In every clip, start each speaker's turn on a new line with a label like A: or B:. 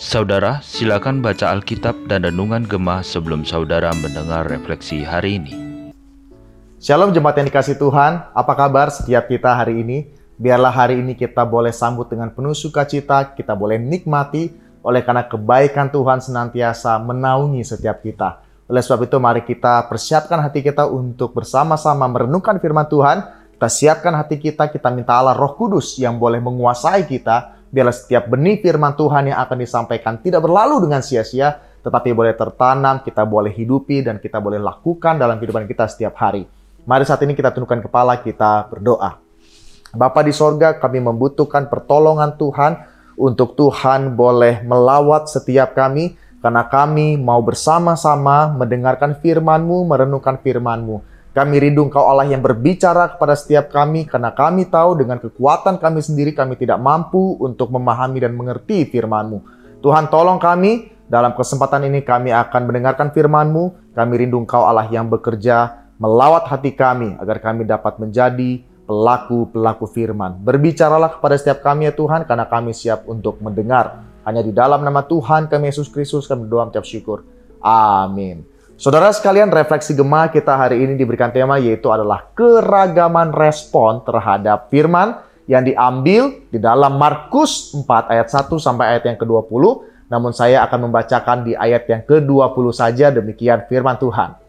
A: Saudara, silakan baca Alkitab dan Renungan Gemah sebelum saudara mendengar refleksi hari ini.
B: Shalom jemaat yang dikasih Tuhan, apa kabar setiap kita hari ini? Biarlah hari ini kita boleh sambut dengan penuh sukacita, kita boleh nikmati oleh karena kebaikan Tuhan senantiasa menaungi setiap kita. Oleh sebab itu mari kita persiapkan hati kita untuk bersama-sama merenungkan firman Tuhan. Kita siapkan hati kita, kita minta Allah Roh Kudus yang boleh menguasai kita biarlah setiap benih firman Tuhan yang akan disampaikan tidak berlalu dengan sia-sia, tetapi boleh tertanam, kita boleh hidupi, dan kita boleh lakukan dalam kehidupan kita setiap hari. Mari saat ini kita tundukkan kepala, kita berdoa. Bapa di sorga, kami membutuhkan pertolongan Tuhan untuk Tuhan boleh melawat setiap kami, karena kami mau bersama-sama mendengarkan firman-Mu, merenungkan firman-Mu. Kami rindu Engkau Allah yang berbicara kepada setiap kami karena kami tahu dengan kekuatan kami sendiri kami tidak mampu untuk memahami dan mengerti firman-Mu. Tuhan tolong kami, dalam kesempatan ini kami akan mendengarkan firman-Mu. Kami rindu Engkau Allah yang bekerja melawat hati kami agar kami dapat menjadi pelaku-pelaku firman. Berbicaralah kepada setiap kami ya Tuhan karena kami siap untuk mendengar. Hanya di dalam nama Tuhan kami Yesus Kristus kami berdoa mengucap syukur. Amin. Saudara sekalian, refleksi Gema kita hari ini diberikan tema yaitu adalah keragaman respon terhadap firman yang diambil di dalam Markus 4 ayat 1 sampai ayat yang ke-20. Namun saya akan membacakan di ayat yang ke-20 saja demikian firman Tuhan.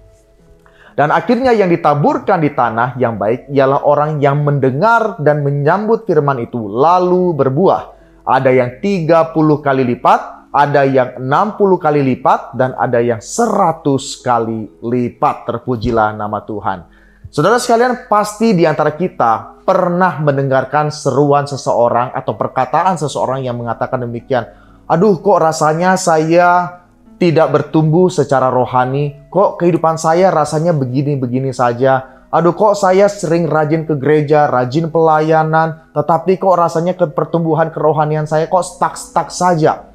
B: Dan akhirnya yang ditaburkan di tanah yang baik ialah orang yang mendengar dan menyambut firman itu lalu berbuah. Ada yang 30 kali lipat, ada yang 60 kali lipat dan ada yang 100 kali lipat. Terpujilah nama Tuhan. Saudara sekalian, pasti di antara kita pernah mendengarkan seruan seseorang atau perkataan seseorang yang mengatakan demikian. Aduh, kok rasanya saya tidak bertumbuh secara rohani? Kok kehidupan saya rasanya begini-begini saja? Aduh, kok saya sering rajin ke gereja, rajin pelayanan, tetapi kok rasanya ke pertumbuhan kerohanian saya kok stuck-stuck saja?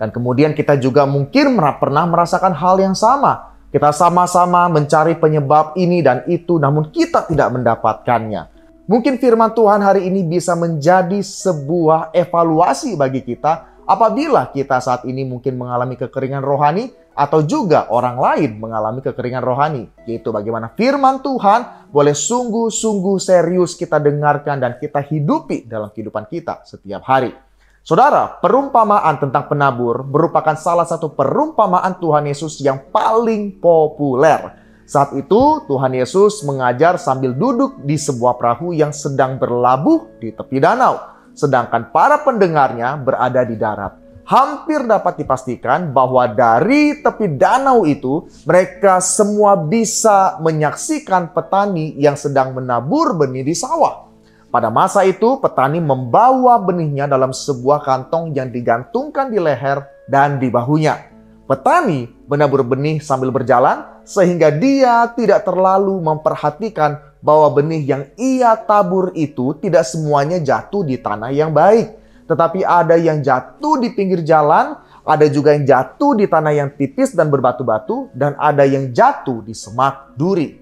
B: Dan kemudian kita juga mungkin pernah merasakan hal yang sama. Kita sama-sama mencari penyebab ini dan itu, namun kita tidak mendapatkannya. Mungkin firman Tuhan hari ini bisa menjadi sebuah evaluasi bagi kita apabila kita saat ini mungkin mengalami kekeringan rohani atau juga orang lain mengalami kekeringan rohani, yaitu bagaimana firman Tuhan boleh sungguh-sungguh serius kita dengarkan dan kita hidupi dalam kehidupan kita setiap hari. Saudara, perumpamaan tentang penabur merupakan salah satu perumpamaan Tuhan Yesus yang paling populer. Saat itu, Tuhan Yesus mengajar sambil duduk di sebuah perahu yang sedang berlabuh di tepi danau, sedangkan para pendengarnya berada di darat. Hampir dapat dipastikan bahwa dari tepi danau itu, mereka semua bisa menyaksikan petani yang sedang menabur benih di sawah. Pada masa itu, petani membawa benihnya dalam sebuah kantong yang digantungkan di leher dan di bahunya. Petani menabur benih sambil berjalan, sehingga dia tidak terlalu memperhatikan bahwa benih yang ia tabur itu tidak semuanya jatuh di tanah yang baik, tetapi ada yang jatuh di pinggir jalan, ada juga yang jatuh di tanah yang tipis dan berbatu-batu, dan ada yang jatuh di semak duri.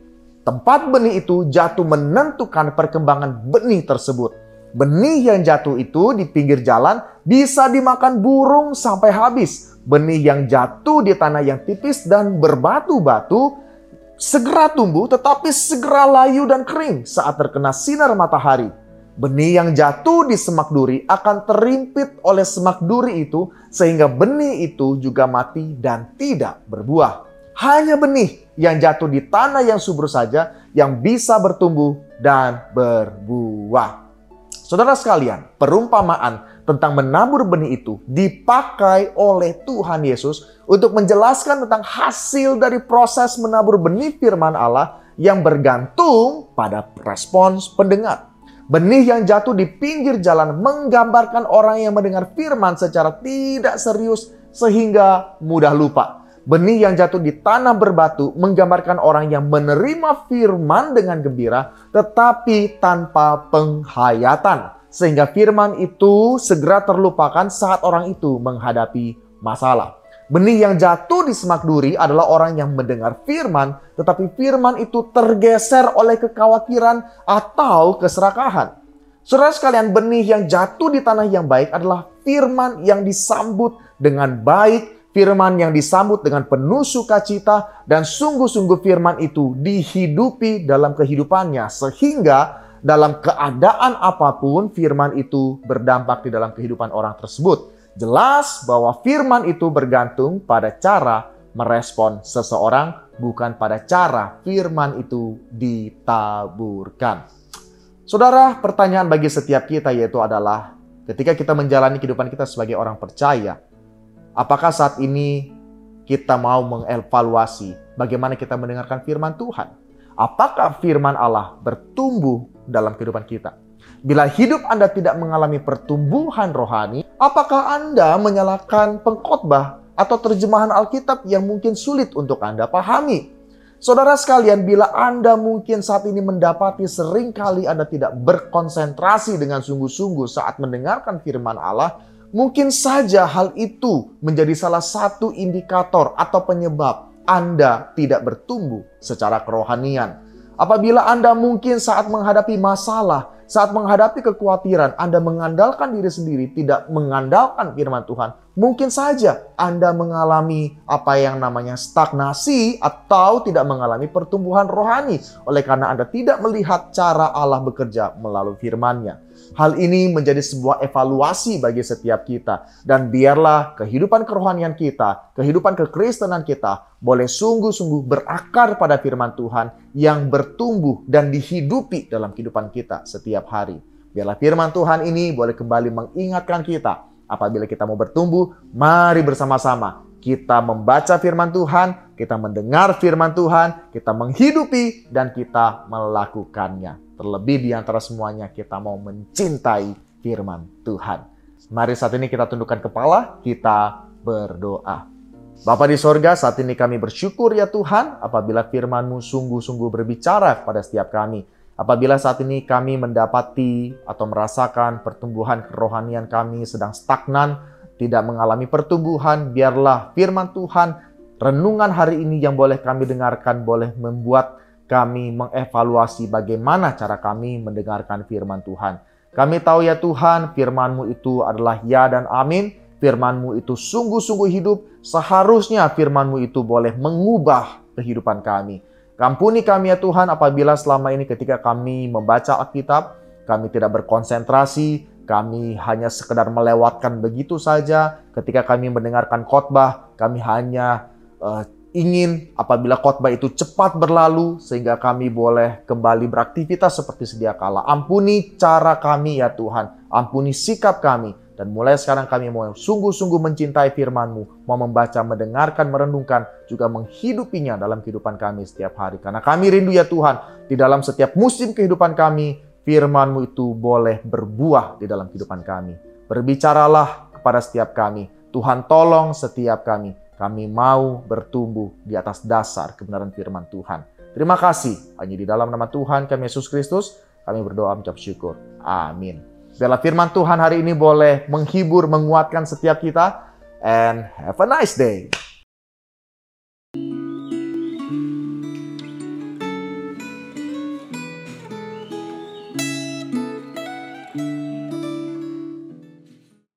B: Tempat benih itu jatuh menentukan perkembangan benih tersebut. Benih yang jatuh itu di pinggir jalan bisa dimakan burung sampai habis. Benih yang jatuh di tanah yang tipis dan berbatu-batu segera tumbuh tetapi segera layu dan kering saat terkena sinar matahari. Benih yang jatuh di semak duri akan terimpit oleh semak duri itu sehingga benih itu juga mati dan tidak berbuah. Hanya benih yang jatuh di tanah yang subur saja yang bisa bertumbuh dan berbuah. Saudara sekalian, perumpamaan tentang menabur benih itu dipakai oleh Tuhan Yesus untuk menjelaskan tentang hasil dari proses menabur benih firman Allah yang bergantung pada respons pendengar. Benih yang jatuh di pinggir jalan menggambarkan orang yang mendengar firman secara tidak serius sehingga mudah lupa. Benih yang jatuh di tanah berbatu menggambarkan orang yang menerima firman dengan gembira, tetapi tanpa penghayatan, sehingga firman itu segera terlupakan saat orang itu menghadapi masalah. Benih yang jatuh di semak duri adalah orang yang mendengar firman, tetapi firman itu tergeser oleh kekhawatiran atau keserakahan. Saudara sekalian, benih yang jatuh di tanah yang baik adalah firman yang disambut dengan baik, firman yang disambut dengan penuh sukacita, dan sungguh-sungguh firman itu dihidupi dalam kehidupannya, sehingga dalam keadaan apa pun firman itu berdampak di dalam kehidupan orang tersebut. Jelas bahwa firman itu bergantung pada cara merespon seseorang, bukan pada cara firman itu ditaburkan. Saudara, pertanyaan bagi setiap kita yaitu adalah ketika kita menjalani kehidupan kita sebagai orang percaya, apakah saat ini kita mau mengevaluasi bagaimana kita mendengarkan firman Tuhan? Apakah firman Allah bertumbuh dalam kehidupan kita? Bila hidup Anda tidak mengalami pertumbuhan rohani, apakah Anda menyalahkan pengkhotbah atau terjemahan Alkitab yang mungkin sulit untuk Anda pahami? Saudara sekalian, bila Anda mungkin saat ini mendapati sering kali Anda tidak berkonsentrasi dengan sungguh-sungguh saat mendengarkan firman Allah, mungkin saja hal itu menjadi salah satu indikator atau penyebab Anda tidak bertumbuh secara kerohanian. Apabila Anda mungkin saat menghadapi masalah, saat menghadapi kekhawatiran, Anda mengandalkan diri sendiri, tidak mengandalkan firman Tuhan, mungkin saja Anda mengalami apa yang namanya stagnasi atau tidak mengalami pertumbuhan rohani oleh karena Anda tidak melihat cara Allah bekerja melalui firman-Nya. Hal ini menjadi sebuah evaluasi bagi setiap kita dan biarlah kehidupan kerohanian kita, kehidupan kekristenan kita boleh sungguh-sungguh berakar pada firman Tuhan yang bertumbuh dan dihidupi dalam kehidupan kita setiap hari. Biarlah firman Tuhan ini boleh kembali mengingatkan kita Apabila kita mau bertumbuh, mari bersama-sama kita membaca firman Tuhan, kita mendengar firman Tuhan, kita menghidupi dan kita melakukannya. Terlebih di antara semuanya kita mau mencintai firman Tuhan. Mari saat ini kita tundukkan kepala, kita berdoa. Bapa di sorga, saat ini kami bersyukur ya Tuhan apabila firman-Mu sungguh-sungguh berbicara kepada setiap kami. Apabila saat ini kami mendapati atau merasakan pertumbuhan kerohanian kami sedang stagnan, tidak mengalami pertumbuhan, biarlah firman Tuhan, renungan hari ini yang boleh kami dengarkan boleh membuat kami mengevaluasi bagaimana cara kami mendengarkan firman Tuhan. Kami tahu ya Tuhan, firman-Mu itu adalah ya dan amin. Firman-Mu itu sungguh-sungguh hidup. Seharusnya firman-Mu itu boleh mengubah kehidupan kami. Kampuni kami ya Tuhan apabila selama ini ketika kami membaca Alkitab, kami tidak berkonsentrasi, kami hanya sekedar melewatkan begitu saja. Ketika kami mendengarkan khotbah, kami hanya uh, ingin apabila khotbah itu cepat berlalu sehingga kami boleh kembali beraktivitas seperti sedia kala. Ampuni cara kami ya Tuhan, ampuni sikap kami dan mulai sekarang kami mau sungguh-sungguh mencintai firman-Mu, mau membaca, mendengarkan, merenungkan, juga menghidupinya dalam kehidupan kami setiap hari. Karena kami rindu ya Tuhan, di dalam setiap musim kehidupan kami, firman-Mu itu boleh berbuah di dalam kehidupan kami. Berbicaralah kepada setiap kami. Tuhan tolong setiap kami. Kami mau bertumbuh di atas dasar kebenaran firman Tuhan. Terima kasih. Hanya di dalam nama Tuhan kami Yesus Kristus, kami berdoa mengucap syukur. Amin. Biarlah firman Tuhan hari ini boleh menghibur, menguatkan setiap kita. And have a nice day.